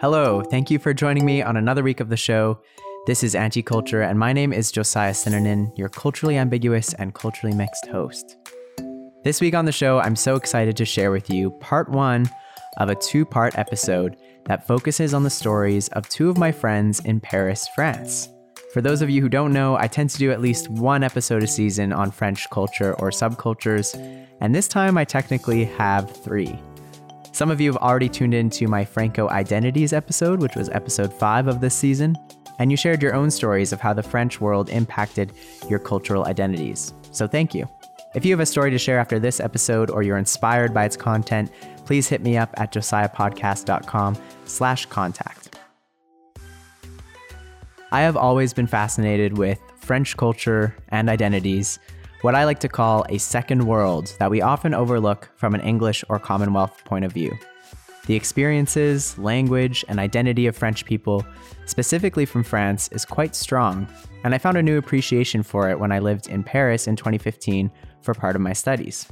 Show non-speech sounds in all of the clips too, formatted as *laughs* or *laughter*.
Hello, thank you for joining me on another week of the show. This is Anti Culture, and my name is Josiah Sinanan, your culturally ambiguous and culturally mixed host. This week on the show, I'm so excited to share with you part one of a two part episode that focuses on the stories of two of my friends in Paris, France. For those of you who don't know, I tend to do at least one episode a season on French culture or subcultures, and this time I technically have three. Some of you have already tuned into my Franco Identities episode, which was episode 5 of this season, and you shared your own stories of how the French world impacted your cultural identities. So thank you. If you have a story to share after this episode or you're inspired by its content, please hit me up at josiahpodcast.com slash contact. I have always been fascinated with French culture and identities, what I like to call a second world that we often overlook from an English or Commonwealth point of view. The experiences, language, and identity of French people, specifically from France, is quite strong, and I found a new appreciation for it when I lived in Paris in 2015 for part of my studies.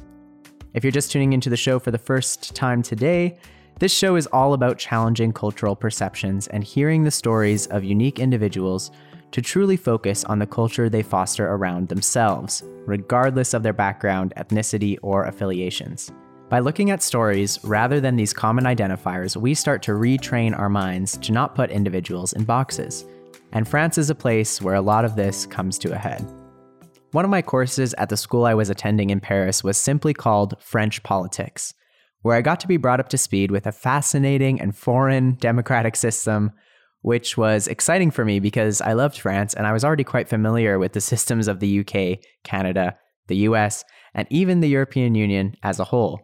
If you're just tuning into the show for the first time today, this show is all about challenging cultural perceptions and hearing the stories of unique individuals to truly focus on the culture they foster around themselves, regardless of their background, ethnicity, or affiliations. By looking at stories rather than these common identifiers, we start to retrain our minds to not put individuals in boxes. And France is a place where a lot of this comes to a head. One of my courses at the school I was attending in Paris was simply called French Politics, where I got to be brought up to speed with a fascinating and foreign democratic system which was exciting for me because I loved France and I was already quite familiar with the systems of the UK, Canada, the US, and even the European Union as a whole.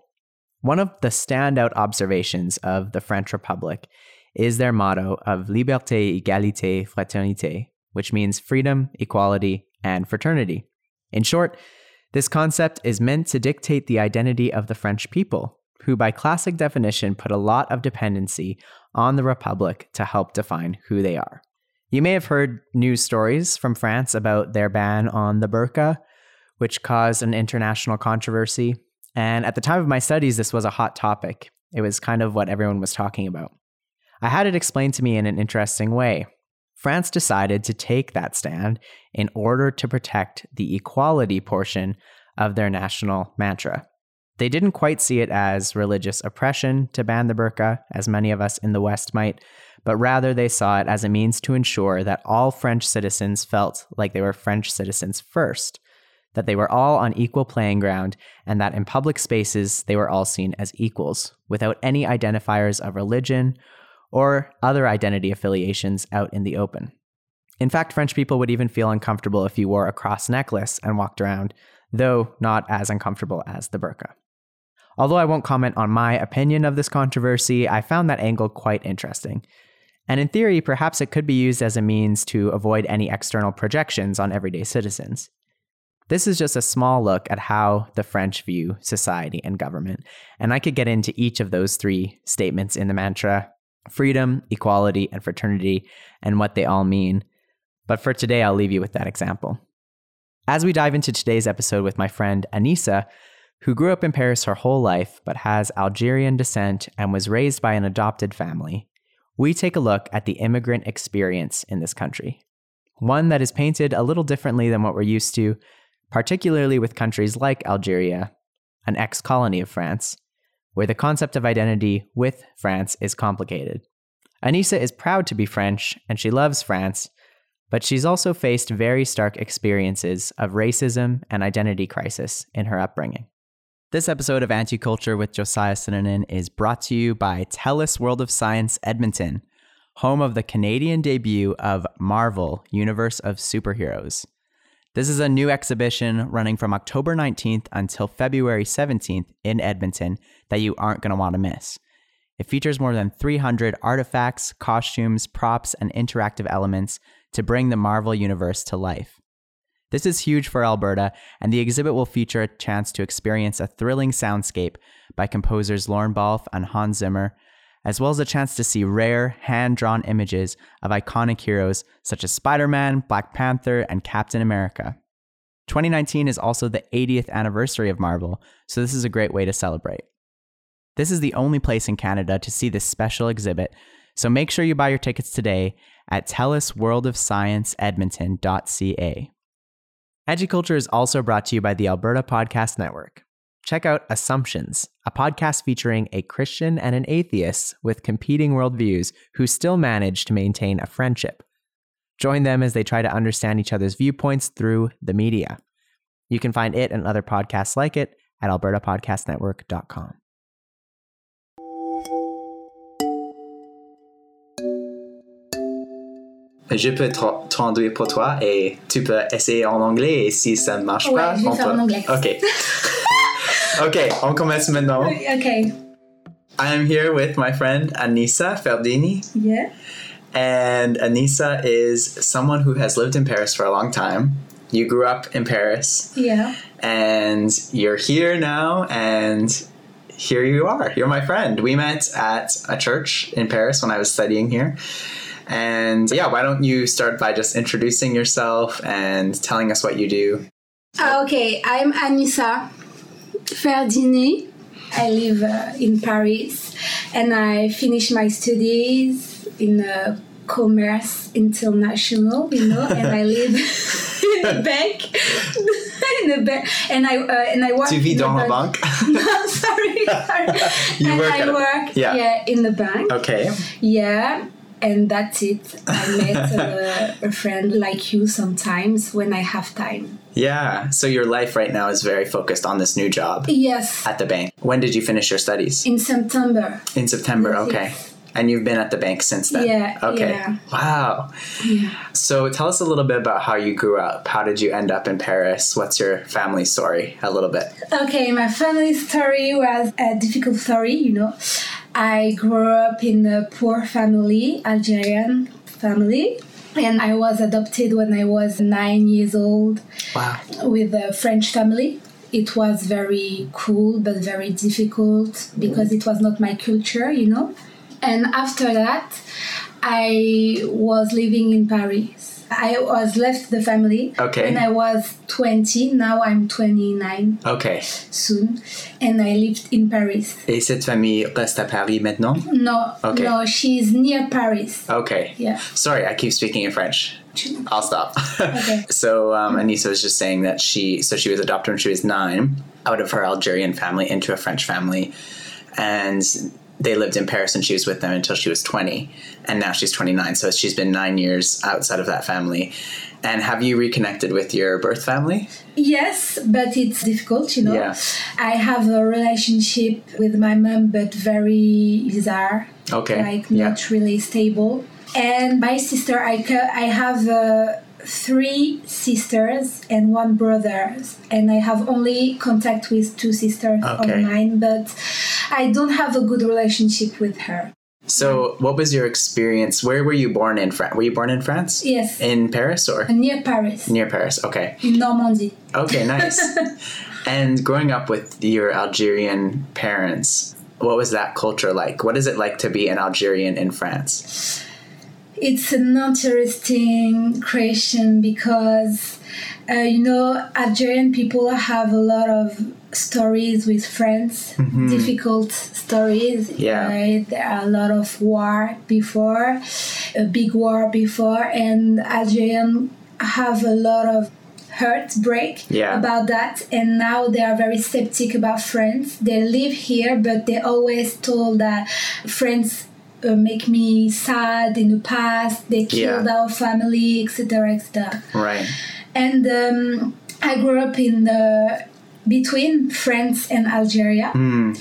One of the standout observations of the French Republic is their motto of liberté, égalité, fraternité, which means freedom, equality, and fraternity. In short, this concept is meant to dictate the identity of the French people, who, by classic definition, put a lot of dependency on the Republic to help define who they are. You may have heard news stories from France about their ban on the burqa, which caused an international controversy. And at the time of my studies, this was a hot topic. It was kind of what everyone was talking about. I had it explained to me in an interesting way. France decided to take that stand in order to protect the equality portion of their national mantra. They didn't quite see it as religious oppression to ban the burqa, as many of us in the West might, but rather they saw it as a means to ensure that all French citizens felt like they were French citizens first, that they were all on equal playing ground, and that in public spaces they were all seen as equals, without any identifiers of religion or other identity affiliations out in the open. In fact, French people would even feel uncomfortable if you wore a cross necklace and walked around, though not as uncomfortable as the burqa. Although I won't comment on my opinion of this controversy, I found that angle quite interesting. And in theory, perhaps it could be used as a means to avoid any external projections on everyday citizens. This is just a small look at how the French view society and government, and I could get into each of those three statements in the mantra freedom, equality, and fraternity, and what they all mean. But for today, I'll leave you with that example. As we dive into today's episode with my friend Anissa, who grew up in Paris her whole life but has Algerian descent and was raised by an adopted family, we take a look at the immigrant experience in this country. One that is painted a little differently than what we're used to, particularly with countries like Algeria, an ex colony of France, where the concept of identity with France is complicated. Anissa is proud to be French and she loves France, but she's also faced very stark experiences of racism and identity crisis in her upbringing. This episode of Anti Culture with Josiah Sinanan is brought to you by TELUS World of Science Edmonton, home of the Canadian debut of Marvel Universe of Superheroes. This is a new exhibition running from October 19th until February 17th in Edmonton that you aren't going to want to miss. It features more than 300 artifacts, costumes, props, and interactive elements to bring the Marvel Universe to life. This is huge for Alberta, and the exhibit will feature a chance to experience a thrilling soundscape by composers Lorne Balfe and Hans Zimmer, as well as a chance to see rare, hand drawn images of iconic heroes such as Spider Man, Black Panther, and Captain America. 2019 is also the 80th anniversary of Marvel, so this is a great way to celebrate. This is the only place in Canada to see this special exhibit, so make sure you buy your tickets today at telusworldofscienceedmonton.ca. Educulture is also brought to you by the Alberta Podcast Network. Check out Assumptions, a podcast featuring a Christian and an atheist with competing worldviews who still manage to maintain a friendship. Join them as they try to understand each other's viewpoints through the media. You can find it and other podcasts like it at albertapodcastnetwork.com. Je peux tra- traduire pour toi et tu peux essayer en anglais et si ça ne marche Ouais, pas, je vais on faire peut- en anglais. Ok. *laughs* ok, on commence maintenant. Okay. I'm here with my friend Anissa Ferdini. Yeah. And Anissa is someone who has lived in Paris for a long time. You grew up in Paris Yeah. and you're here now and here you are. You're my friend. We met at a church in Paris when I was studying here. And yeah, why don't you start by just introducing yourself and telling us what you do? Ah, okay, I'm Anissa Ferdini. I live uh, in Paris and I finished my studies in uh, commerce international, you know, *laughs* and I live *laughs* in a *laughs* bank. in a bank, and I uh, and I work. Tu vis in dans la banque? no, sorry, sorry. You and work I at a- work, yeah. yeah, in the bank. Okay. Yeah, and that's it. I met *laughs* uh, a friend like you sometimes when I have time. Yeah. So your life right now is very focused on this new job Yes, at the bank. When did you finish your studies? in September. In September. Yes. Okay. And you've been at the bank since then? Yeah, Okay. yeah. Wow. Yeah. So tell us a little bit about how you grew up. How did you end up in Paris? What's your family story? A little bit. Okay, my family story was a difficult story, you know. I grew up in a poor family, Algerian family, and I was adopted when I was nine years old Wow. with a French family. It was very cool but very difficult because it was not my culture, you know. And after that, I was living in Paris. I was left the family Okay. when I was 20. Now I'm 29 Okay. soon, and I lived in Paris. Et cette famille reste à Paris maintenant? No, Okay. no, she's near Paris. Okay. Yeah. Sorry, I keep speaking in French. I'll stop. Okay. *laughs* so um, Anissa was just saying that she so she was adopted when she was nine out of her Algerian family into a French family, and they lived in Paris and she was with them until she was twenty, and now she's twenty nine. So she's been nine years outside of that family. And have you reconnected with your birth family? Yes, but it's difficult, you know. Yeah. I have a relationship with my mom, but very bizarre. Okay. Like yeah. not really stable. And my sister, I I have uh, three sisters and one brother, and I have only contact with two sisters Okay. online, but I don't have a good relationship with her. So, what was your experience? Where were you born in France? Were you born in France? Yes, In Paris or near Paris, near Paris? Okay. in Normandy. Okay, nice. *laughs* and growing up with your Algerian parents, what was that culture like? What is it like to be an Algerian in France? It's an interesting question because uh, you know Algerian people have a lot of stories with France, difficult stories. Yeah. right? there are a lot of war before, a big war before, and Algerian have a lot of heartbreak Yeah. about that and now they are very skeptic about France they live here but they always told that France uh, make me sad in the past they killed Yeah. our family etc etc Right. and um, i grew up in the between france and algeria Mm,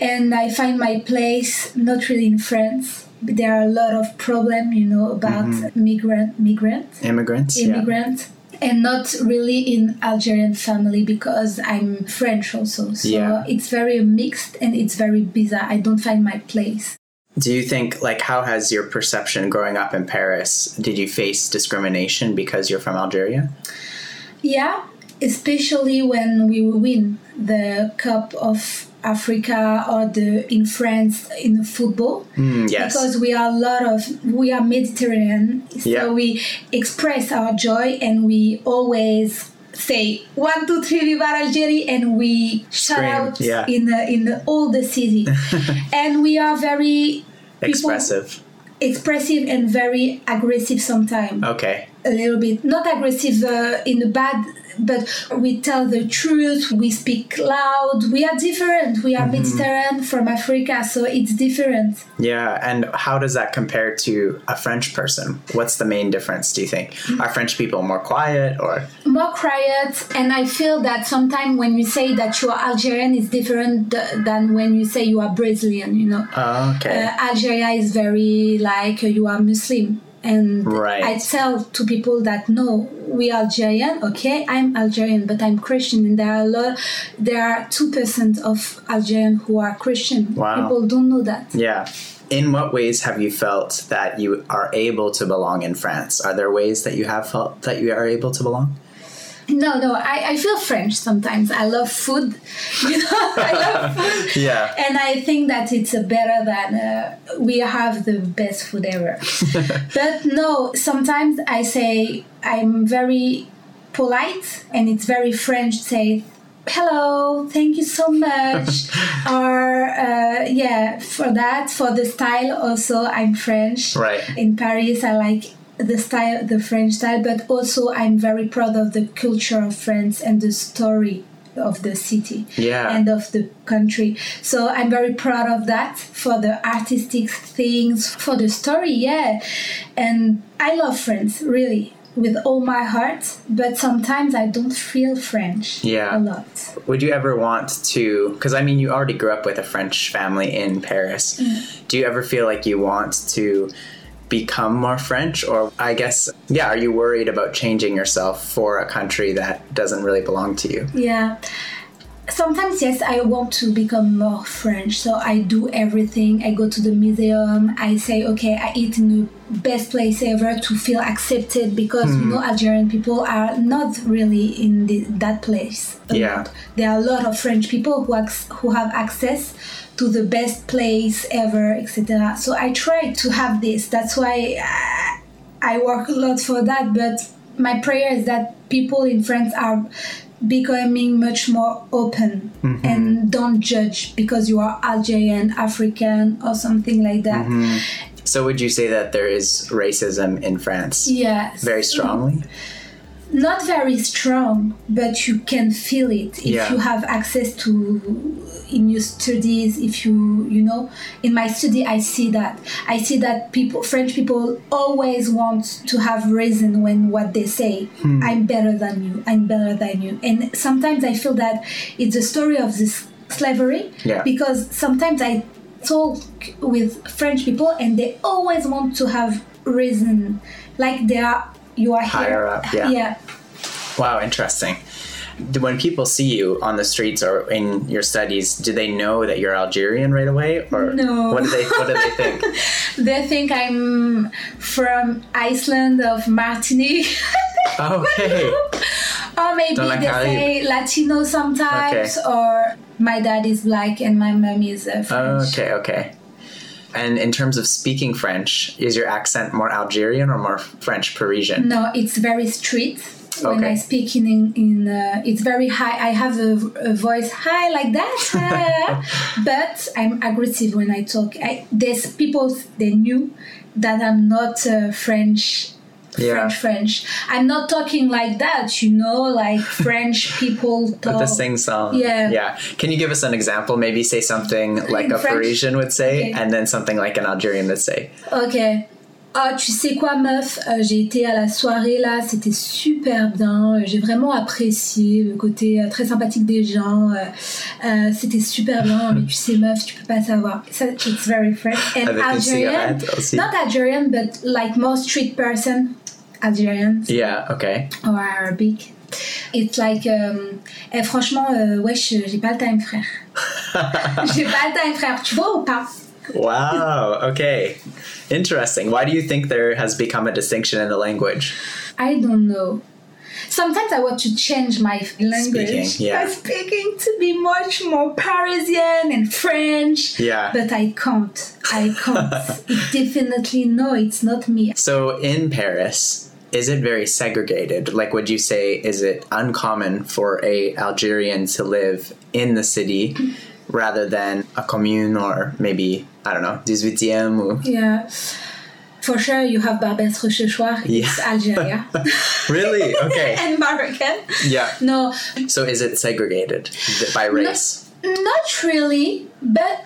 and i find my place not really in france there are a lot of problem you know about migrant migrants immigrants. Mm-hmm. Yeah. immigrant and not really in Algerian family because I'm French also. So Yeah. it's very mixed and it's very bizarre. I don't find my place. Do you think, like, how has your perception growing up in Paris? Did you face discrimination because you're from Algeria? Yeah, especially when we win the Cup of Africa or the in France in football. Mm, yes. because we are a lot of we are mediterranean so Yeah. we express our joy and we always say one, two, three, Viva Algeria, and we shout out yeah. in uh, in all the city, *laughs* and we are very Expressive. expressive and very aggressive sometimes. Okay. A little bit, not aggressive uh, in a bad, but we tell the truth. We speak loud. We are different. We are Mm-hmm. Mediterranean from Africa, so it's different. Yeah, and how does that compare to a French person? What's the main difference, do you think? Are French people more quiet or more quiet and i feel that sometimes when you say that you are algerian is different th- than when you say you are brazilian you know Oh, okay. uh, algeria is very like uh, you are muslim and Right. i tell to people that no we are algerian okay i'm algerian but i'm christian and there are a lot there are 2% of algerian who are christian Wow. people don't know that yeah. In what ways have you felt that you are able to belong in France? Are there ways that you have felt that you are able to belong? No no I, I feel french sometimes i love food *laughs* you know i love *laughs* food Yeah. and I think that it's better than uh, we have the best food ever. *laughs* but no, sometimes I say I'm very polite, and it's very French. To say hello, thank you so much, or uh, yeah, for that for the style also I'm French. Right. In Paris, I like the style, the French style, but also I'm very proud of the culture of France and the story of the city Yeah. and of the country. So I'm very proud of that for the artistic things, for the story, yeah. And I love France, really, with all my heart, but sometimes I don't feel French Yeah. a lot. Would you ever want to? Because I mean, you already grew up with a French family in Paris. Mm. Do you ever feel like you want to become more French? Or I guess, yeah, are you worried about changing yourself for a country that doesn't really belong to you? Yeah. Sometimes, yes, I want to become more French, so I do everything. I go to the museum. I say, okay, I eat in the best place ever to feel accepted because you hmm. know Algerian people are not really in the, that place. Yeah. lot. There are a lot of French people who ac- who have access to the best place ever, etc. So I try to have this. That's why I, I work a lot for that. But my prayer is that people in France are becoming much more open mm-hmm. and don't judge because you are Algerian, African, or something like that. Mm-hmm. So would you say that there is racism in France Yes. very strongly? not very strong, but you can feel it if Yeah. you have access to in your studies. If you you know, in my study, I see that. I see that people, French people, always want to have reason when what they say. Hmm. I'm better than you. I'm better than you. And sometimes I feel that it's a story of this slavery. Yeah. Because sometimes I talk with French people and they always want to have reason, like they are you are Higher here. up, yeah. yeah. Wow, interesting. When people see you on the streets or in your studies, do they know that you're Algerian right away, or No. what do they what do they think? *laughs* They think I'm from Iceland of Martinique. *laughs* Okay. *laughs* or maybe they say Latino sometimes, or my dad is black and my mom is uh, French. Okay, okay. And in terms of speaking French, is your accent more Algerian or more French Parisian? No, it's very street. When I speak in, in, in uh, it's very high. I have a, a voice high like that, *laughs* uh, but I'm aggressive when I talk. I, there's people they knew that I'm not uh, French. Yeah. French, French. I'm not talking like that, you know, like *laughs* French people talk. With the sing song. Yeah. Yeah. Can you give us an example? Maybe say something like In a French? Parisian would say, Okay. and then something like an Algerian would say. Ok. Ah, tu sais quoi, meuf Euh, J'ai été à la soirée là, c'était super bien. Euh, J'ai vraiment apprécié le côté euh, très sympathique des gens. Euh, c'était super bien, *laughs* mais tu sais, meuf, tu peux pas savoir. Ça, it's very French. And Avec Algerian, aussi. not Algerian, but like more street person, Algerian Yeah, okay. or Arabic. It's like, um, eh, franchement, wesh, j'ai pas le time, frère. *laughs* j'ai pas le time, frère. Tu vois ou pas? Wow, okay. Interesting. Why do you think there has become a distinction in the language? I don't know. Sometimes I want to change my language. Speaking, yeah. by speaking to be much more Parisian and French. Yeah. But I can't. I can't. *laughs* it definitely no, it's not me. So in Paris, is it very segregated? Like, would you say is it uncommon for a Algerian to live in the city rather than a commune or maybe I don't know, 18e or Yeah. For sure, you have Barbès Rochechouart, it's Yeah. Algeria. *laughs* really okay *laughs* and Moroccan. yeah. No, So is it segregated by race? not really, but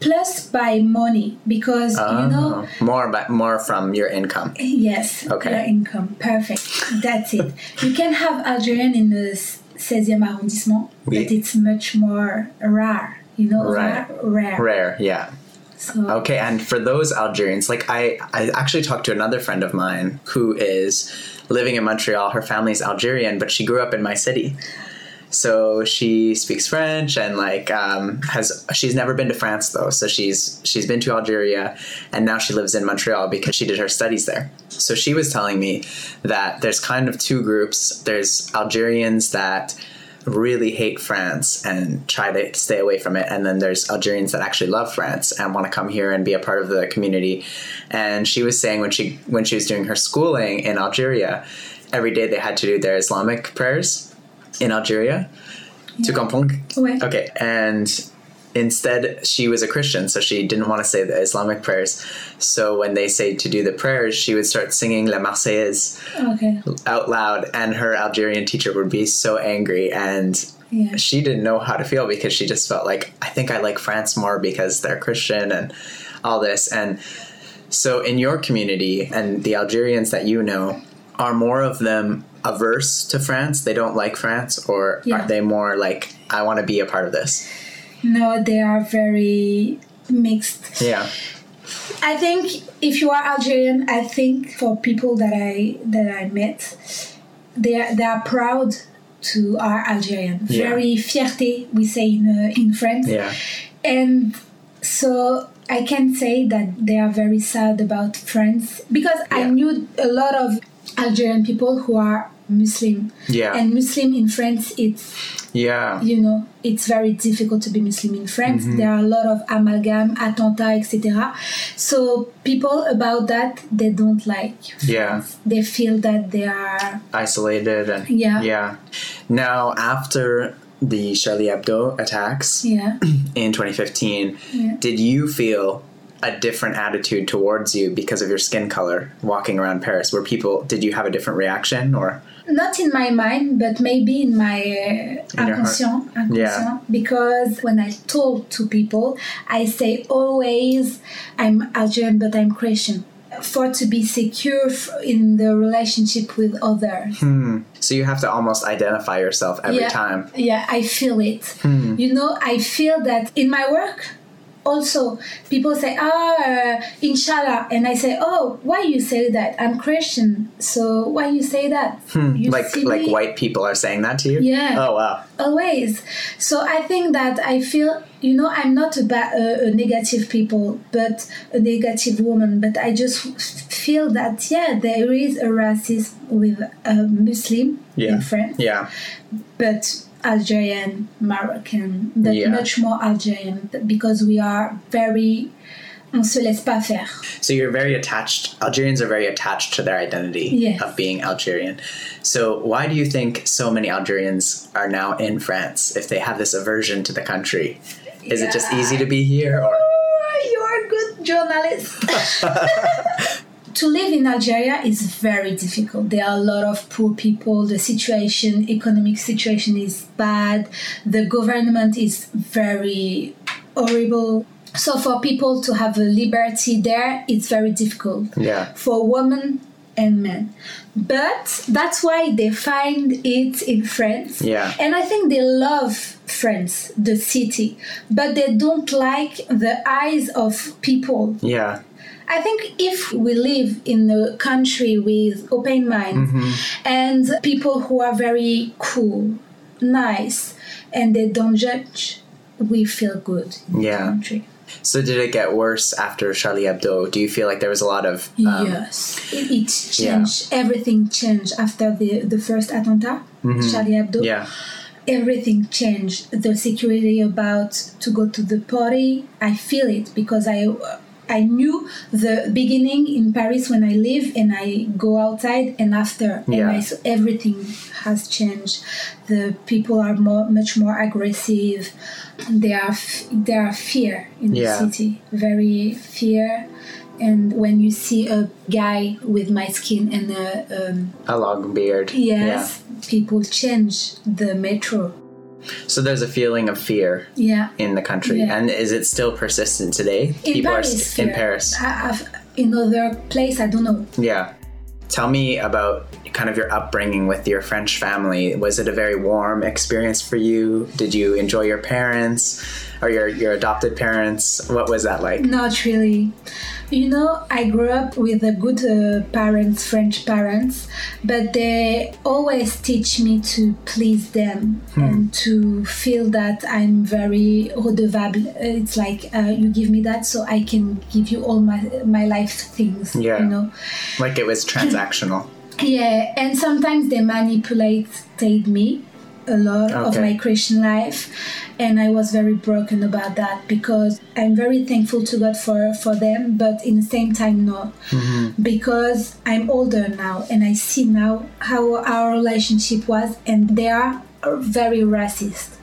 plus by money because you ah, know Oh, more by, more from your income. yes Okay. your income perfect that's it you can have algerian in the 16e arrondissement but it's much more rare you know Right. rare, rare. Rare, yeah. So Okay, and for those Algerians, like I, I actually talked to another friend of mine who is living in Montreal. Her family's Algerian, but she grew up in my city. So she speaks French and like um, has she's never been to France though. So she's she's been to Algeria and now she lives in Montreal because she did her studies there. So she was telling me that there's kind of two groups. There's Algerians that really hate France and try to stay away from it. And then there's Algerians that actually love France and want to come here and be a part of the community. And she was saying when she when she was doing her schooling in Algeria, every day they had to do their Islamic prayers in Algeria. Tu comprends? Ouais. Okay, and instead she was a Christian, so she didn't want to say the Islamic prayers. So when they say to do the prayers, she would start singing La Marseillaise oh, okay out loud, and her Algerian teacher would be so angry, and yeah she didn't know how to feel because she just felt like I think I like France more because they're Christian and all this. And so in your community and the Algerians that you know, are more of them averse to France? They don't like France, or Yeah. are they more like I want to be a part of this? No they are very mixed Yeah. I think if you are Algerian, I think for people that I that I met, they are, they are proud to are Algerian. Yeah. Very fierté, we say in uh, in France. Yeah. And so I can say that they are very sad about France because I knew a lot of Algerian people who are Muslim. Yeah. And Muslim in France, it's Yeah. you know, it's very difficult to be Muslim in France. Mm-hmm. There are a lot of amalgam, attentats, etc. So people about that they don't like. Yeah. They feel that they are Isolated and Yeah. Yeah. Now after the Charlie Hebdo attacks yeah. *clears throat* in 2015, Yeah. did you feel a different attitude towards you because of your skin color walking around Paris? Were people did you have a different reaction or Not in my mind, but maybe in my uh, In inconscient, inconscient. Because when I talk to people, I say always, "I'm Algerian, but I'm Christian." For to be secure in the relationship with others. so you have to almost identify yourself every yeah, time? Yeah, I feel it. Hmm. You know, I feel that in my work. Also, people say, "Ah, uh, inshallah," and I say, "Oh, why you say that? I'm Christian, so why you say that?" You Hmm. Like like me white people are saying that to you? Yeah. Oh wow. always. So I think that I feel, you know, I'm not a, ba- a, a negative people, but a negative woman. But I just f- feel that yeah, there is a racism with a Muslim Yeah. in France Yeah. but Algerian, Moroccan, but Yeah. much more Algerian because we are very. On se laisse pas faire. So you're very attached. Algerians are very attached to their identity Yes. of being Algerian. So why do you think so many Algerians are now in France if they have this aversion to the country? Is it just easy to be here or Oh, you are a good journalist. *laughs* *laughs* to live in Algeria is very difficult. There are a lot of poor people. The situation, economic situation is bad. The government is very horrible. So for people to have a liberty there, it's very difficult. Yeah. For women and men. But that's why they find it in France. Yeah. And I think they love France, the city, but they don't like the eyes of people. Yeah. I think if we live in a country with open minds and people who are very cool, nice, and they don't judge, we feel good in Yeah. the country. So did it get worse after Charlie Hebdo? Do you feel like there was a lot of um, yes, it, it changed. Everything changed after the, the first attentat, Charlie Hebdo. Yeah. Everything changed. The security about to go to the party, I feel it because I I knew the beginning in Paris when I live and I go outside and after Yeah. and I saw everything has changed. The people are more much more aggressive. There are f- there are fear in Yeah. the city, very fear. And when you see a guy with my skin and a um, A long beard. yes, people change the metro. So there's a feeling of fear Yeah. in the country. Yeah. And is it still persistent today? In People Paris, are in Paris. I, in other place, I don't know. Yeah. Tell me about kind of your upbringing with your French family. Was it a very warm experience for you? Did you enjoy your parents or your, your adopted parents? What was that like? Not really. You know, I grew up with a good uh, parents, French parents, but they always teach me to please them and to feel that I'm very redevable. It's like uh, you give me that, so I can give you all my my life things. Yeah. You know. Like it was *clears throat* transactional. Yeah, and sometimes they manipulated me a lot of my Christian life, and I was very broken about that because I'm very thankful to God for for them, but in the same time, no, mm-hmm. because I'm older now and I see now how our relationship was, and they are very racist.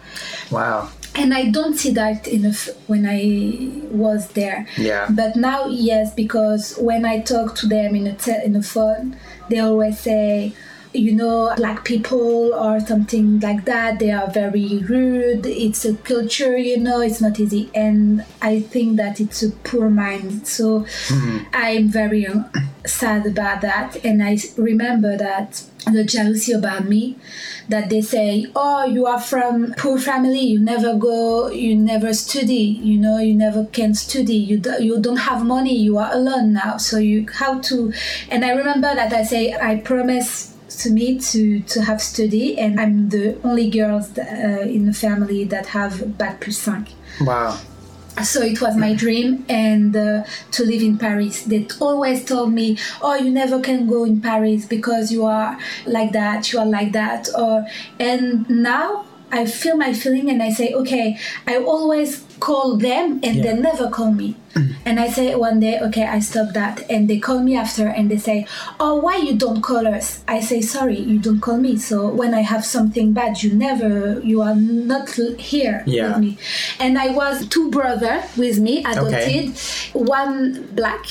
Wow. And I don't see that in the f- when I was there. Yeah. But now, yes, because when I talk to them in a te- in a phone, they always say, you know, black people or something like that. They are very rude. It's a culture, you know. It's not easy, and I think that it's a poor mind. So I'm very um, sad about that, and I remember that the jealousy about me that they say oh you are from poor family you never go you never study you know you never can study you, do, you don't have money you are alone now so you how to and i remember that i say i promise to me to to have study and i'm the only girls that, uh, in the family that have bac plus 5 Wow. so it was my dream and uh, to live in paris. They always told me oh you never can go in paris because you are like that you are like that or and now i feel my feeling and i say okay i always call them and they never call me and i say one day okay i stop that and they call me after and they say oh why you don't call us i say sorry you don't call me so when i have something bad you never you are not here Yeah. with me and I was two brother with me adopted, Okay. one black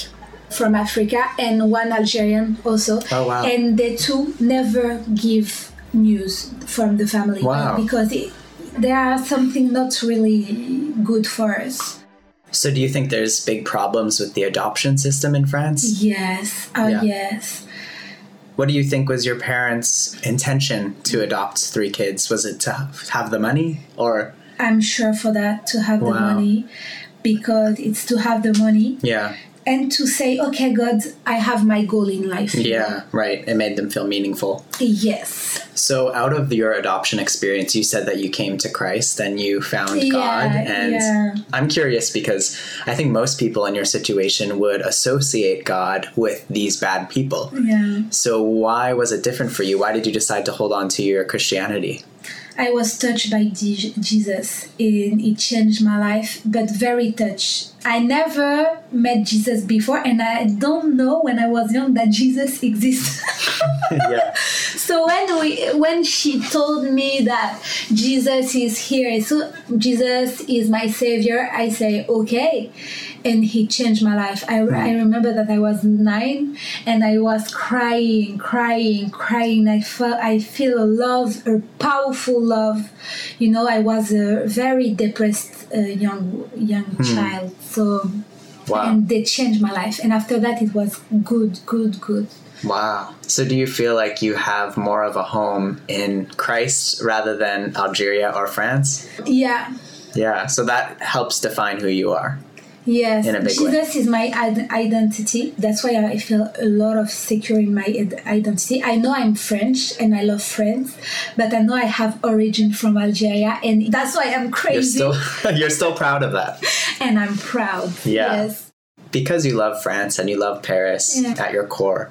from Africa and one Algerian also. Oh, wow. And the two never give news from the family Wow. because it, there are something not really good for us. So do you think there's big problems with the adoption system in France? Yes, oh Yeah. yes. What do you think was your parents' intention to adopt three kids? Was it to have the money or I'm sure for that to have the money because it's to have the money yeah. And to say, okay, God, I have my goal in life. Yeah, right. It made them feel meaningful. Yes. So, out of your adoption experience, you said that you came to Christ and you found Yeah, God. And yeah. I'm curious because I think most people in your situation would associate God with these bad people. Yeah. So, why was it different for you? Why did you decide to hold on to your Christianity? I was touched by Jesus and it changed my life, but very touched. I never met Jesus before, and I don't know when I was young that Jesus exists. *laughs* yeah. so when we when she told me that Jesus is here, so Jesus is my savior, I say okay, and he changed my life. I, hmm. I remember that I was nine and I was crying, crying, crying. I felt I feel a love, a powerful love. You know, I was very depressed uh, young young child. So Wow. and they changed my life. And after that, it was good, good, good. Wow. So, do you feel like you have more of a home in Christ rather than Algeria or France? Yeah. Yeah. So, that helps define who you are. Yes, big way. Is my id- identity. That's why I feel a lot of secure in my id- identity. I know I'm French and I love France, but I know I have origin from Algeria, and that's why I'm You're crazy still *laughs* you're still proud of that. *laughs* and I'm proud. Yeah. Yes. because you love France and you love Paris Yeah. at your core,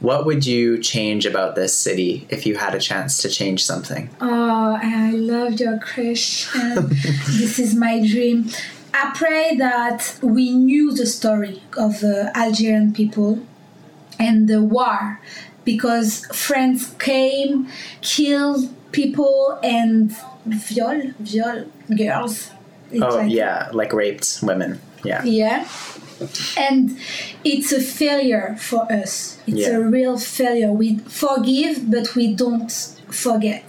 what would you change about this city if you had a chance to change something? Oh, I love your question. *laughs* this is my dream. I pray that we knew the story of the Algerian people and the war because France came, killed people, and viol, viol girls. It's Oh like- yeah, like raped women. Yeah. yeah. And it's a failure for us. It's Yeah. a real failure. We forgive, but we don't forget.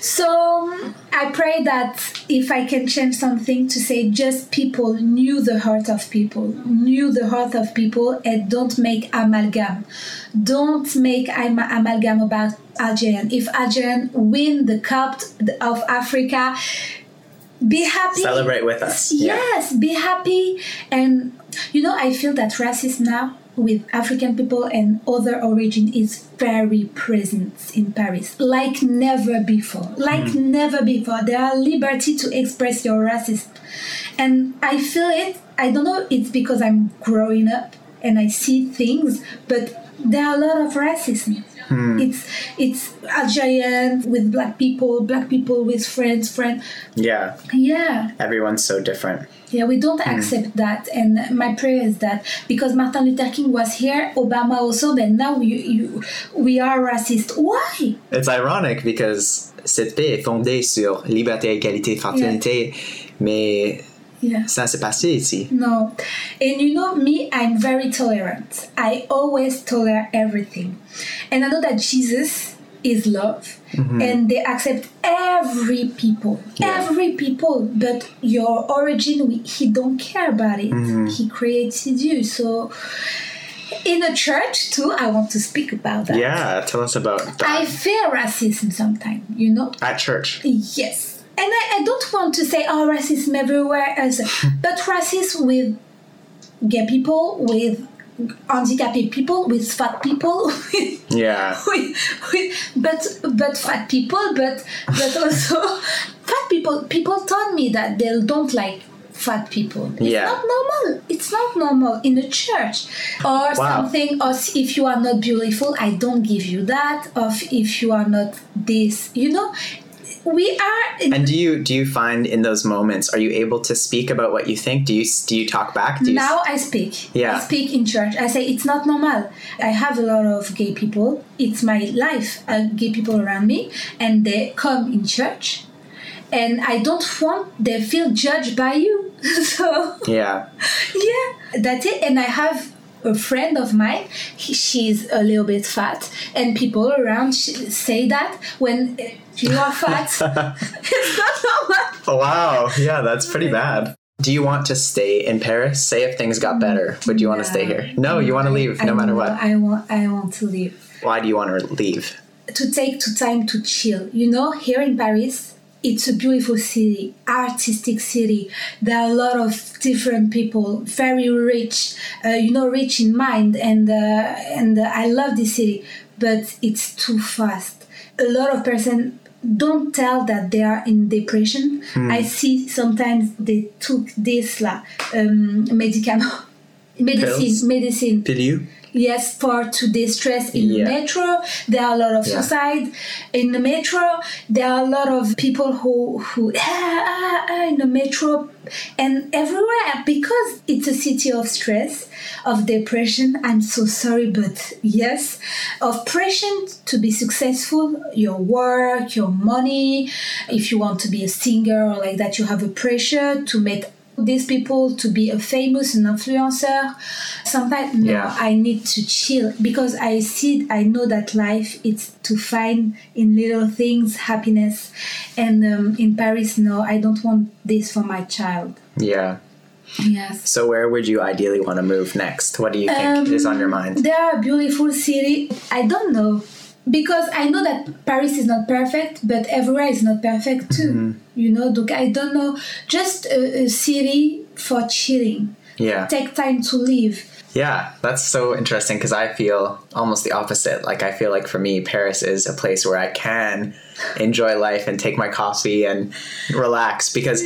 So um, I pray that if I can change something to say just people knew the heart of people, knew the heart of people, and don't make amalgam. Don't make amalgam about Algerian. If Algerian win the cup of Africa, be happy Celebrate with us. Yeah. Yes, be happy. And you know, I feel that racism now with African people and other origin is very present in Paris, like never before. Like mm. never before. There are liberty to express your racism. And I feel it. I don't know it's because I'm growing up and I see things, but there are a lot of racism. Hmm. It's it's Algerian with black people, black people with friends, friend. Yeah. Yeah. Everyone's so different. Yeah, we don't hmm. accept that. And my prayer is that because Martin Luther King was here, Obama also, but now you, you, we are racist. Why? It's ironic because cette paix est fondée sur liberté, égalité, fraternité, mais Yeah. ça s'est passé ici. No. And you know me, I'm very tolerant. I always tolerate everything. And I know that Jesus is love mm-hmm. and they accept every people. Yeah. Every people. But your origin, he don't care about it. Mm-hmm. He created you. So in a church too, I want to speak about that. Yeah, tell us about that. I fear racism sometimes, you know? At church. Yes. And I, I don't want to say, oh, racism everywhere, else, *laughs* but racism with gay people, with handicapped people, with fat people, with, *laughs* Yeah. with, with, but but fat people, but but also *laughs* fat people. People told me that they don't like fat people. It's Yeah. not normal. It's not normal in the church. Or something, or if you are not beautiful, I don't give you that. Or if you are not this, you know, we are. And do you do you find in those moments are you able to speak about what you think? Do you do you talk back? Do you now I speak. Yeah. I speak in church. I say it's not normal. I have a lot of gay people. It's my life. Uh, gay people around me, and they come in church, and I don't want they feel judged by you. *laughs* so Yeah. *laughs* yeah, that's it. And I have a friend of mine. He, she's a little bit fat, and people around sh- say that when you are fat, *laughs* *laughs* it's not normal. Oh, wow. Yeah, that's pretty bad. Do you want to stay in Paris? Say if things got better, would you want to stay here? No, you want to leave no I matter what. I want. I want to leave. Why do you want to leave? to take to time to chill. You know, here in Paris, it's a beautiful city, artistic city. There are a lot of different people, very rich. Uh, you know, rich in mind, and uh, and uh, I love this city, but it's too fast. A lot of person don't tell that they are in depression. I see sometimes they took this la um, medicament, *laughs* medicine, Pills? medicine. Yes, for to distress in Yeah. the metro. There are a lot of Yeah. suicide in the metro. There are a lot of people who who ah, ah, ah, in the metro and everywhere because it's a city of stress, of depression. I'm so sorry, but yes, of pressure to be successful, your work, your money. If you want to be a singer or like that, you have a pressure to make these people to be a famous an influencer sometimes no Yeah. i need to chill because i see i know that life it's to find in little things happiness and um, in paris no i don't want this for my child Yeah. yes So where would you ideally want to move next? What do you think is on your mind? They are beautiful city. I don't know. Because I know that Paris is not perfect, but everywhere is not perfect too. Mm-hmm. You know, I don't know. Just a, a city for chilling. Yeah. Take time to live. Yeah, that's so interesting because I feel almost the opposite. Like, I feel like for me, Paris is a place where I can enjoy life and take my coffee and relax because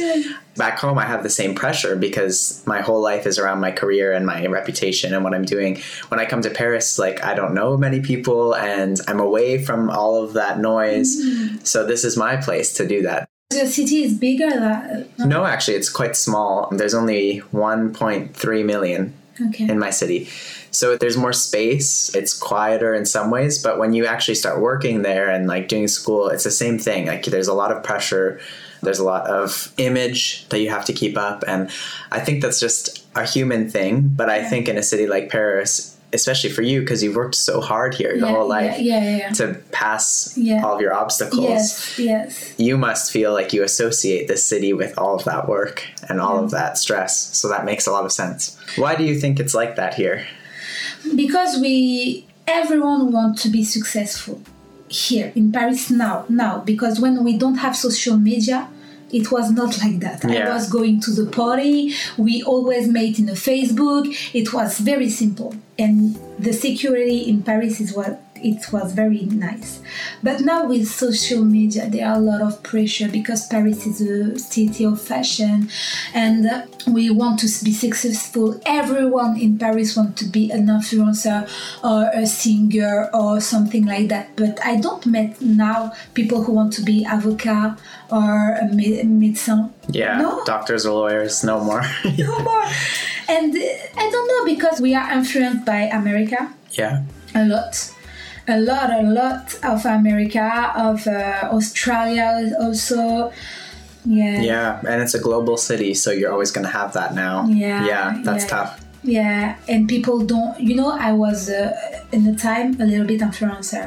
back home I have the same pressure because my whole life is around my career and my reputation and what I'm doing. When I come to Paris, like, I don't know many people and I'm away from all of that noise. Mm-hmm. So, this is my place to do that. The city is bigger. Than, No, actually, it's quite small. There's only 1.3 million okay. in my city. So there's more space. It's quieter in some ways, but when you actually start working there and like doing school, it's the same thing. Like there's a lot of pressure. There's a lot of image that you have to keep up, and I think that's just a human thing. But I think in a city like Paris, especially for you, because you've worked so hard here your yeah, whole life Yeah, yeah, to pass Yeah. all of your obstacles Yes, yes. you must feel like you associate this city with all of that work and all of that stress. So that makes a lot of sense. Why do you think it's like that here? because we everyone wants to be successful here in paris now now because when we don't have social media it was not like that. Yeah. i was going to the party. We always met in a facebook. It was very simple. And the security in paris is what it was very nice. But now with social media there are a lot of pressure because paris is a city of fashion and we want to be successful. Everyone in paris wants to be an influencer or a singer or something like that. But i don't met now people who want to be avocat or a médecin Yeah, No. doctors or lawyers, no more. *laughs* no more. And i don't know because we are influenced by america yeah, a lot a lot a lot of america of uh, australia also yeah yeah, and it's a global city, so you're always going to have that now. Yeah, yeah, that's yeah. tough. yeah and people don't you know i was uh, in the time a little bit influencer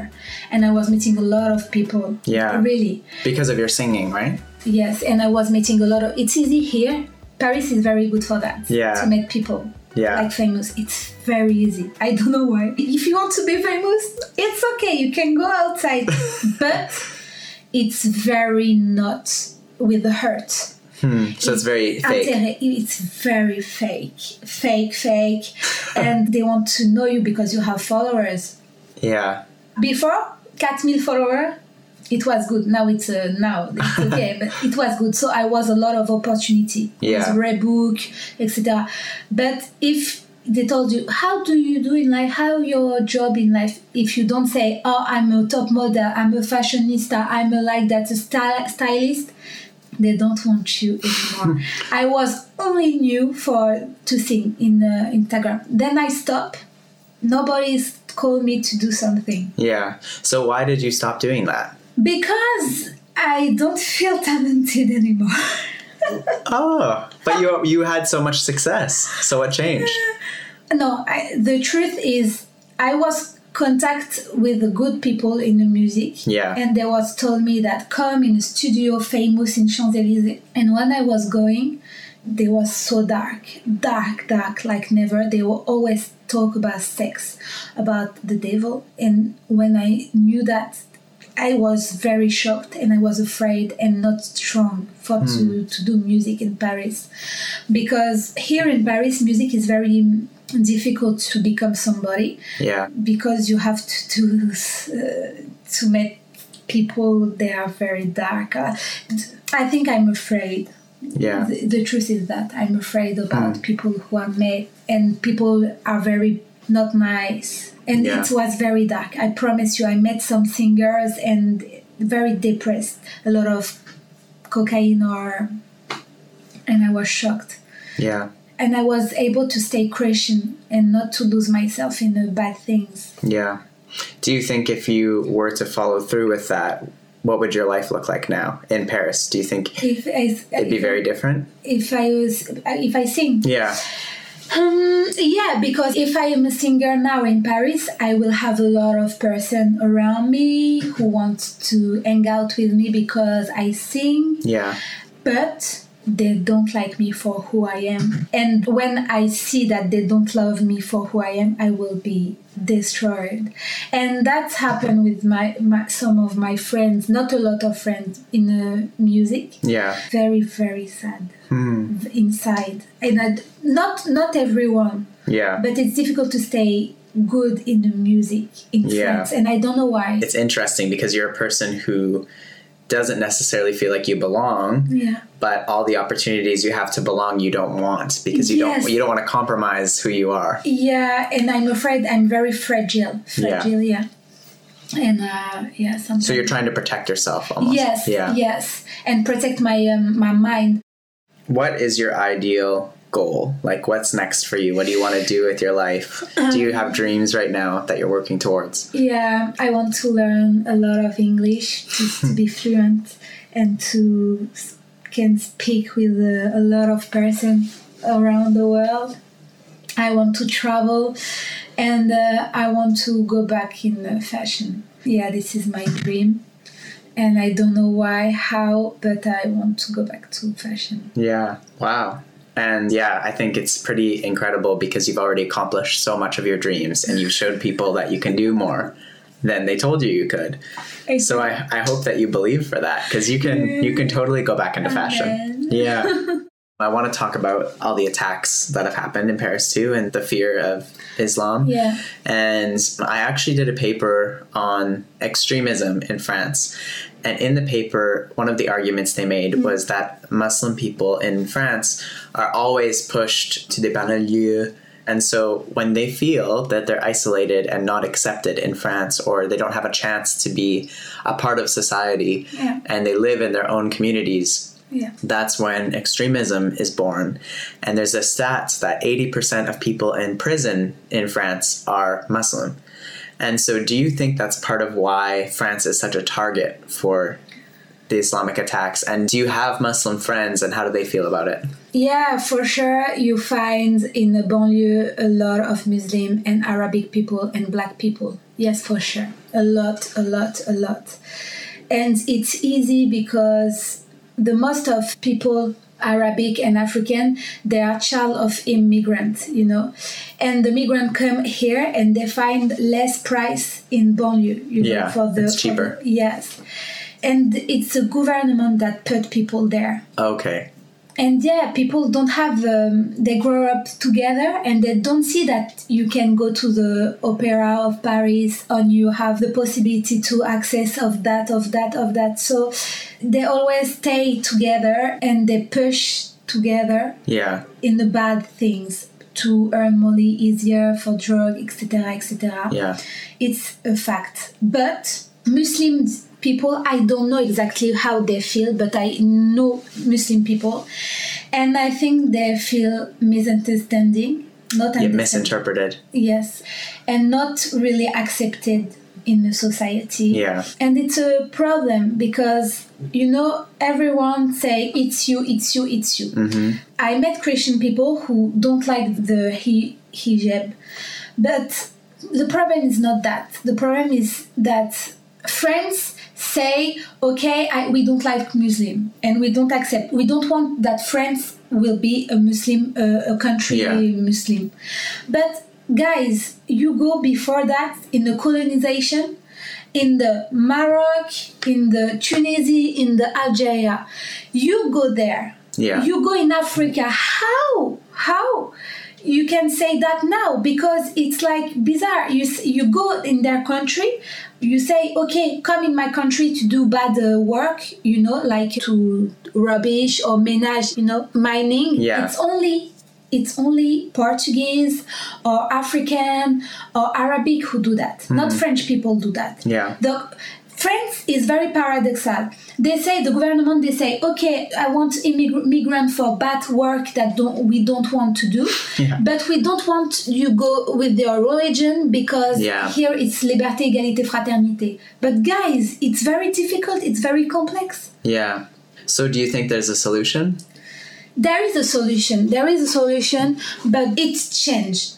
and i was meeting a lot of people Yeah. really Because of your singing, right? yes and i was meeting a lot of it's easy here paris is very good for that Yeah. to meet people Yeah. like famous. It's very easy. I don't know why. If you want to be famous it's okay. You can go outside. *laughs* But it's very not with the hurt. Hmm. So it's very fake. It's very fake. Fake fake. And they want to know you because you have followers. Yeah, before 4000 followers it was good. Now it's uh, now it's *laughs* okay but it was good. So i was a lot of opportunity. Yeah. with Reebok etc but if they told you how do you do in life? How your job in life? If you don't say oh i'm a top model i'm a fashionista i'm a like that a sty- stylist they don't want you anymore. *laughs* I was only new for to sing in uh, instagram. Then i stop. Nobody's called me to do something. Yeah. So why did you stop doing that? Because I don't feel talented anymore. Oh, but *laughs* you you had so much success. So what changed? Uh, no, I, the truth is, I was contact with the good people in the music. Yeah. And they was told me that come in a studio famous in Champs Elysees. And when I was going, they was so dark, dark, dark like never. They will always talk about sex, about the devil. And when I knew that, I was very shocked and I was afraid and not strong for to, to do music in Paris. Because here in Paris, music is very difficult to become somebody Yeah, because you have to to, uh, to make people they are very dark. Uh, I think I'm afraid. yeah, The, the truth is that I'm afraid about Hmm. people who are made and people are very not nice. And Yeah. it was very dark. I promise you, I met some singers and very depressed. A lot of cocaine or, and I was shocked yeah, and I was able to stay Christian and not to lose myself in the bad things. yeah. Do you think if you were to follow through with that, what would your life look like now in Paris? Do you think If I, it'd be very different? if I was if I sing, Yeah, um, yeah, because if I am a singer now in Paris, I will have a lot of person around me who want to hang out with me because I sing. yeah, but they don't like me for who I am. And when I see that they don't love me for who I am, I will be destroyed. And that's happened with my, my some of my friends, not a lot of friends in uh, music. yeah, Very very sad Hmm. inside. And I, not not everyone, yeah. but it's difficult to stay good in the music in Yeah. France. And I don't know why. It's interesting because you're a person who doesn't necessarily feel like you belong, yeah. but all the opportunities you have to belong you don't want because you Yes. don't you don't want to compromise who you are. Yeah, and I'm afraid I'm very fragile. Yeah. Fragile, yeah. and uh, yeah, sometimes. So you're trying to protect yourself almost. Yes, Yeah. yes, and protect my um, my mind. What is your ideal goal? Like, what's next for you? What do you want to do with your life? do you have dreams right now that you're working towards? Yeah, I want to learn a lot of English just to be *laughs* fluent and to can speak with a, a lot of person around the world. I want to travel and uh, I want to go back in uh, fashion. Yeah, this is my dream. And I don't know why, how, but I want to go back to fashion. Yeah. Wow. And yeah, I think it's pretty incredible because you've already accomplished so much of your dreams and you've showed people that you can do more than they told you you could. So I, I hope that you believe for that because you can you can totally go back into fashion. Yeah. *laughs* I want to talk about all the attacks that have happened in Paris too and the fear of Islam. Yeah. And I actually did a paper on extremism in France. And in the paper, one of the arguments they made mm. was that Muslim people in France are always pushed to the banlieue. And so when they feel that they're isolated and not accepted in France, or they don't have a chance to be a part of society, Yeah. and they live in their own communities, Yeah. that's when extremism is born. And there's a stat that 80% of people in prison in France are Muslim. And so, do you think that's part of why France is such a target for the Islamic attacks? And do you have Muslim friends, and how do they feel about it? Yeah, for sure. You find in the banlieue a lot of Muslim and Arabic people and black people. Yes, for sure. A lot, a lot, a lot. And it's easy because the most of people Arabic and African, they are child of immigrants, you know, and the migrant come here and they find less price in banlieue, you know, Yeah, for the it's cheaper. the- yes, and it's a government that put people there Okay. and yeah people don't have um, they grow up together and they don't see that you can go to the opera of paris and you have the possibility to access of that of that of that so they always stay together and they push together Yeah. in the bad things to earn money easier for drug etc etc Yeah. it's a fact. But Muslim people, I don't know exactly how they feel, but I know Muslim people, and I think they feel misunderstanding, not Yeah, misinterpreted. Yes, and not really accepted in the society. Yeah. And it's a problem because you know everyone say it's you, it's you, it's you. I met Christian people who don't like the hi- hijab, but the problem is not that. The problem is that friends say, okay, I, we don't like Muslim and we don't accept. We don't want that France will be a Muslim, uh, a country Yeah. Muslim. But guys, you go before that in the colonization, in the Maroc, in the Tunisia, in the Algeria. You go there. Yeah. You go in Africa. How? How? You can say that now because it's like bizarre. You you go in their country, you say, okay, come in my country to do bad uh, work, you know, like to rubbish or menage, you know, mining. Yeah. It's only it's only Portuguese or African or Arabic who do that. Not mm-hmm. French people do that. Yeah. The France is very paradoxal. They say the government they say, okay, I want immig- migrant for bad work that don't we don't want to do, *laughs* Yeah. but we don't want you go with your religion because Yeah. here it's liberté, égalité, fraternité. But guys, it's very difficult. It's very complex. Yeah. So, do you think there's a solution? There is a solution there is a solution but it's changed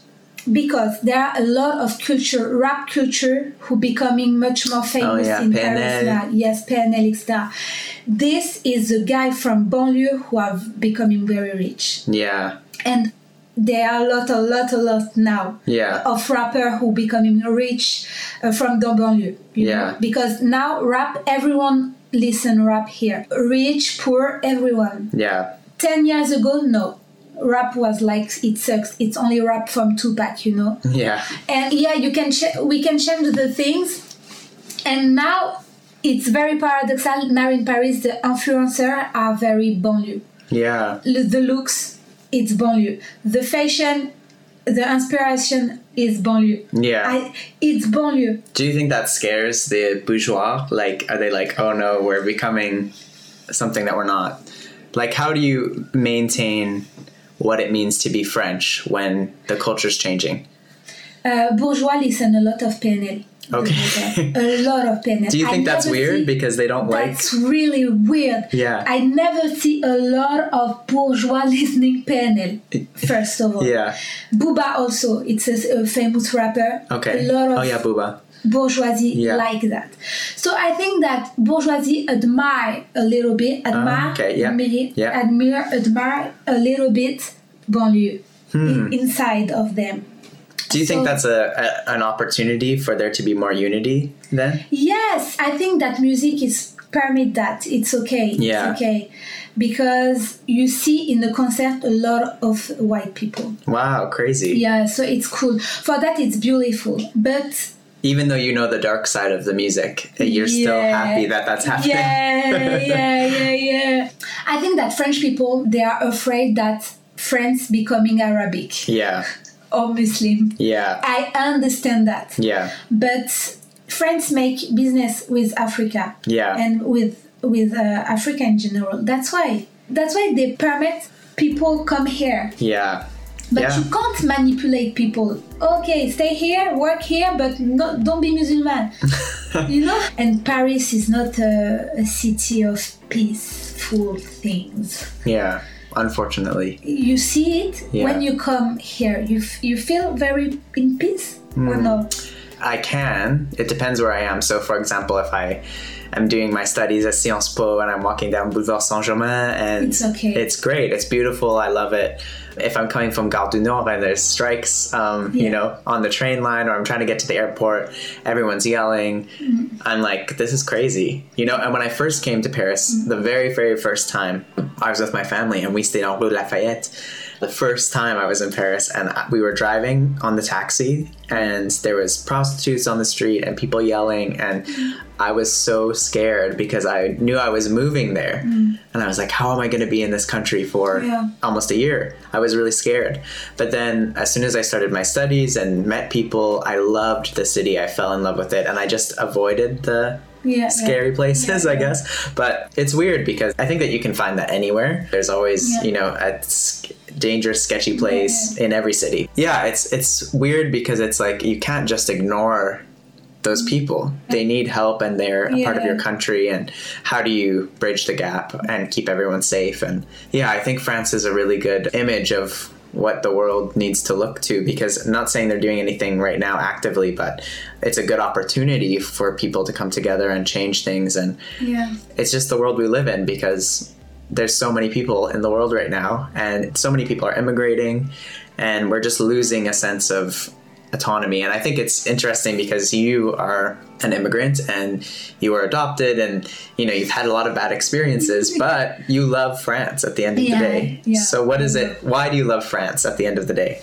because there are a lot of culture rap culture who becoming much more famous oh, yeah, in PNL. paris now yes pnl etc this is a guy from banlieue who have becoming very rich Yeah. and there are a lot a lot a lot now Yeah. of rapper who becoming rich uh, from the banlieue Yeah. know? because now rap everyone listen rap here rich poor everyone Yeah. 10 years ago, no. Rap was like, it sucks. It's only rap from Tupac, you know? Yeah. And yeah, you can ch- we can change the things. And now it's very paradoxal. Now in Paris, the influencers are very banlieue. Yeah. The looks, it's banlieue. The fashion, the inspiration is banlieue. Yeah. I, it's banlieue. Do you think that scares the bourgeois? Like, are they like, oh no, we're becoming something that we're not? Like, how do you maintain what it means to be French when the culture's changing? Uh, bourgeois listen a lot of PNL. Okay. a lot of PNL. *laughs* Do you think I that's weird because they don't like? That's really weird. Yeah. I never see a lot of bourgeois *laughs* listening PNL. First of all. Yeah. Booba also, it's a, a famous rapper. Okay. A lot of oh yeah, Booba. Bourgeoisie Yeah. like that. So I think that bourgeoisie admire a little bit, admire, Ah, okay, yeah, admire, yeah. admire, admire a little bit banlieue Hmm. in, inside of them. Do you think that's a, a an opportunity for there to be more unity then? Yes, I think that music is permit that. It's okay. Yeah. It's okay. Because you see in the concert a lot of white people. Wow, crazy. Yeah, so it's cool. For that it's beautiful. But Even though you know the dark side of the music, you're still happy that that's happening. Yeah, yeah, yeah, *laughs* yeah. I think that French people they are afraid that France becoming Arabic yeah. or Muslim. Yeah. I understand that. Yeah. But France make business with Africa Yeah. and with with uh, Africa in general. That's why that's why they permit people come here. Yeah. But Yeah. you can't manipulate people. Okay, stay here, work here, but not, don't be Musulman. *laughs* you know? And Paris is not a, a city of peaceful things. Yeah. Unfortunately. You see it Yeah. when you come here. You, f- you feel very in peace or Hmm. no? I can. It depends where I am. So, for example, if I am doing my studies at Sciences Po and I'm walking down Boulevard Saint Germain, and It's okay. it's great. It's beautiful. I love it. If I'm coming from Gare du Nord and there's strikes, um, you know, on the train line, or I'm trying to get to the airport, everyone's yelling. Mm-hmm. I'm like, this is crazy, you know. And when I first came to Paris, Mm-hmm. the very, very first time, I was with my family and we stayed on Rue Lafayette. The first time I was in Paris, and we were driving on the taxi, and there was prostitutes on the street and people yelling, and I was so scared because I knew I was moving there, mm. and I was like, "How am I going to be in this country for Yeah. almost a year?" I was really scared. But then, as soon as I started my studies and met people, I loved the city. I fell in love with it, and I just avoided the Yeah. scary places, Yeah, I yeah. guess. But it's weird because I think that you can find that anywhere. There's always, Yeah. you know, a dangerous, sketchy place in every city. Yeah, it's it's weird because it's like you can't just ignore those mm-hmm. people. They need help and they're a part of your country and how do you bridge the gap and keep everyone safe and yeah, I think France is a really good image of what the world needs to look to because I'm not saying they're doing anything right now actively, but it's a good opportunity for people to come together and change things and Yeah. it's just the world we live in because there's so many people in the world right now and so many people are immigrating and we're just losing a sense of autonomy and i think it's interesting because you are an immigrant and you were adopted and you know you've had a lot of bad experiences *laughs* but you love france at the end of Yeah, the day yeah. so what is it why do you love france at the end of the day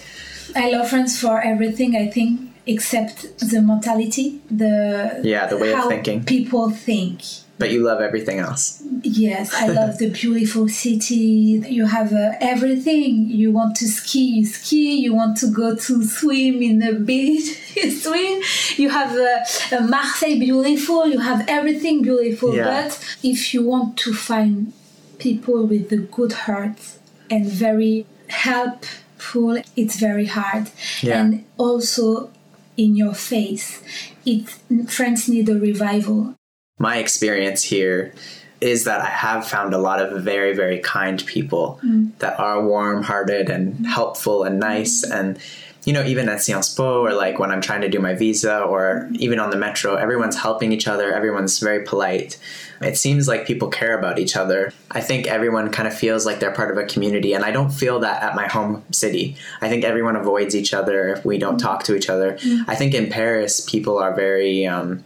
I love France for everything, I think, except the mentality, the Yeah, the way of thinking. people think. But you love everything else Yes, I love the beautiful city. You have uh, everything. You want to ski, you ski. You want to go to swim in the beach, *laughs* you swim. You have uh, uh, Marseille beautiful. You have everything beautiful. Yeah. But if you want to find people with the good heart and very helpful, it's very hard. Yeah. And also in your face, it France need a revival. My experience here is that I have found a lot of very, very kind people mm. that are warm hearted and mm. helpful and nice. Mm. And, you know, even at Sciences Po or like when I'm trying to do my visa or even on the metro, everyone's helping each other, everyone's very polite. It seems like people care about each other. I think everyone kind of feels like they're part of a community, and I don't feel that at my home city. I think everyone avoids each other if we don't talk to each other. I think in Paris, people are very, um,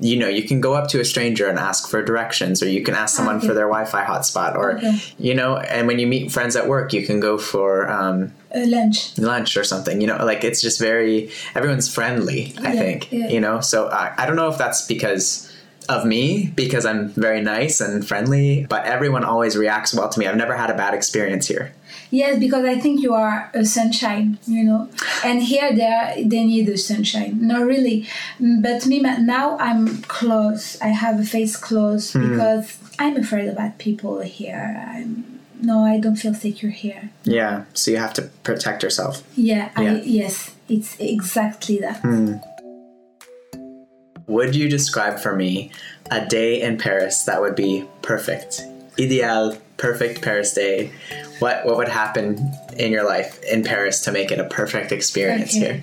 you know, you can go up to a stranger and ask for directions, or you can ask someone Okay. for their Wi-Fi hotspot, or Okay. you know, and when you meet friends at work, you can go for um, Uh, lunch. lunch or something. You know, like it's just very everyone's friendly. I Yeah, think yeah. you know. So I, I don't know if that's because of me because I'm very nice and friendly, but everyone always reacts well to me. I've never had a bad experience here. Yes, because I think you are a sunshine, you know. And here they are, they need a sunshine. Not really, mm, but me now I'm close. I have a face close hmm. because I'm afraid about people here. I'm no, I don't feel secure here. Yeah. So you have to protect yourself. Yeah, Yeah. I yes, it's exactly that. Hmm. Would you describe for me a day in Paris that would be perfect? Ideal, perfect Paris day. What what would happen in your life in Paris to make it a perfect experience Okay. here?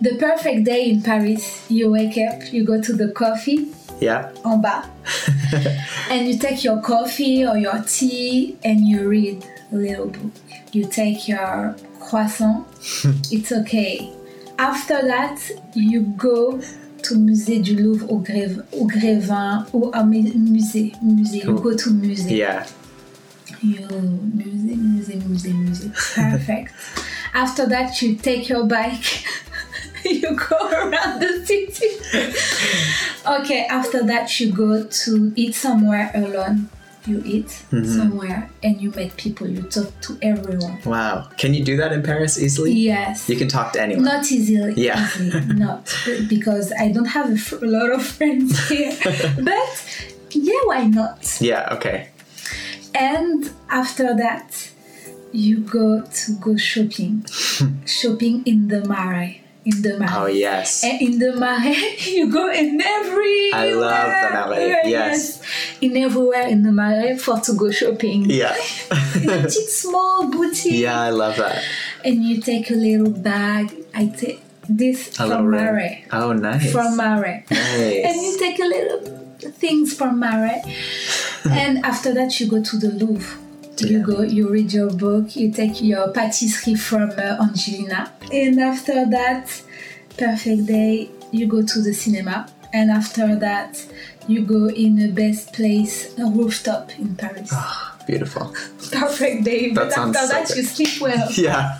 The perfect day in Paris, you wake up, you go to the coffee Yeah. en bas, *laughs* and you take your coffee or your tea and you read a little book. You take your croissant, *laughs* it's okay. After that, you go to Musée du Louvre au, Grève, au Grévin ou à ah, mu- musée. Musée. You go to musée. Yeah. You musée, musée, musée, musée. *laughs* Perfect. After that, you take your bike. *laughs* you go around the city. okay. After that, you go to eat somewhere alone. You eat mm-hmm. somewhere and you meet people. You talk to everyone. Wow. Can you do that in Paris easily? Yes. You can talk to anyone. Not easily. Yeah. Easily, *laughs* not because I don't have a, fr- a lot of friends here. but yeah, why not? Yeah, okay. And after that, you go to go shopping. *laughs* shopping in the Marais. In the Marais. Oh yes. And in the Marais, *laughs* you go in every I love the Marais, yes. In everywhere in the Marais for to go shopping. Yeah. *laughs* In a petite small boutique. yeah, I love that. And you take a little bag. I take this A from. Marais. Oh nice. From Marais. And you take a little things from Marais. *laughs* and after that, you go to the Louvre. You Yeah. go, you read your book, you take your patisserie from uh, Angelina. And after that, perfect day, you go to the cinema. And after that, you go in the best place, a rooftop in Paris. Beautiful. Perfect day. But sounds after so that, good. you sleep well. *laughs* Yeah.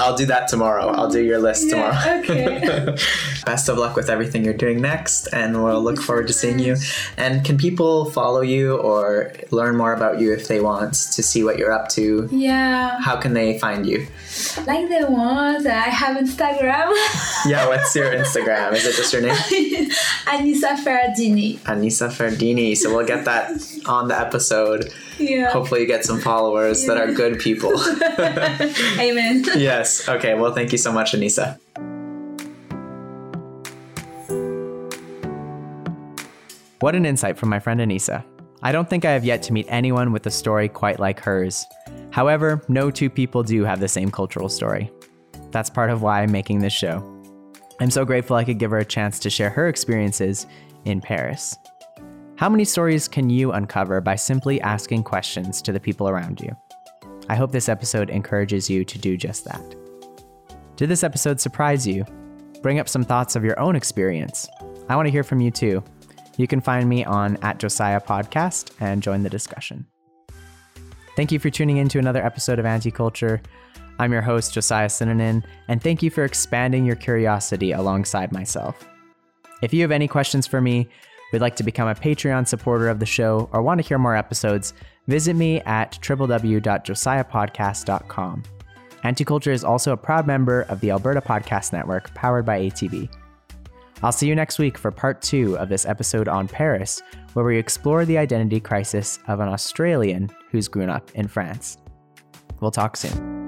I'll do that tomorrow. I'll do your list tomorrow. Okay. *laughs* Best of luck with everything you're doing next, and we'll look forward to seeing you. And can people follow you or learn more about you if they want to see what you're up to? yeah. How can they find you? Like the ones I have Instagram. *laughs* Yeah, what's your Instagram? Is it just your name? Anissa Ferradini. Anissa Ferdini. So we'll get that on the episode. Yeah. Hopefully, you get some followers that are good people. *laughs* Amen. *laughs* yes. Okay. Well, thank you so much, Anissa. What an insight from my friend Anissa. I don't think I have yet to meet anyone with a story quite like hers. However, no two people do have the same cultural story. That's part of why I'm making this show. I'm so grateful I could give her a chance to share her experiences in Paris. How many stories can you uncover by simply asking questions to the people around you? I hope this episode encourages you to do just that. Did this episode surprise you? Bring up some thoughts of your own experience. I want to hear from you too. You can find me on at Josiah Podcast and join the discussion. Thank you for tuning in to another episode of Anti-Culture. I'm your host, Josiah Sinanan, and thank you for expanding your curiosity alongside myself. If you have any questions for me, would like to become a Patreon supporter of the show, or want to hear more episodes, visit me at www.josiahpodcast.com. Anticulture is also a proud member of the Alberta Podcast Network, powered by ATB. I'll see you next week for part two of this episode on Paris, where we explore the identity crisis of an Australian who's grown up in France. We'll talk soon.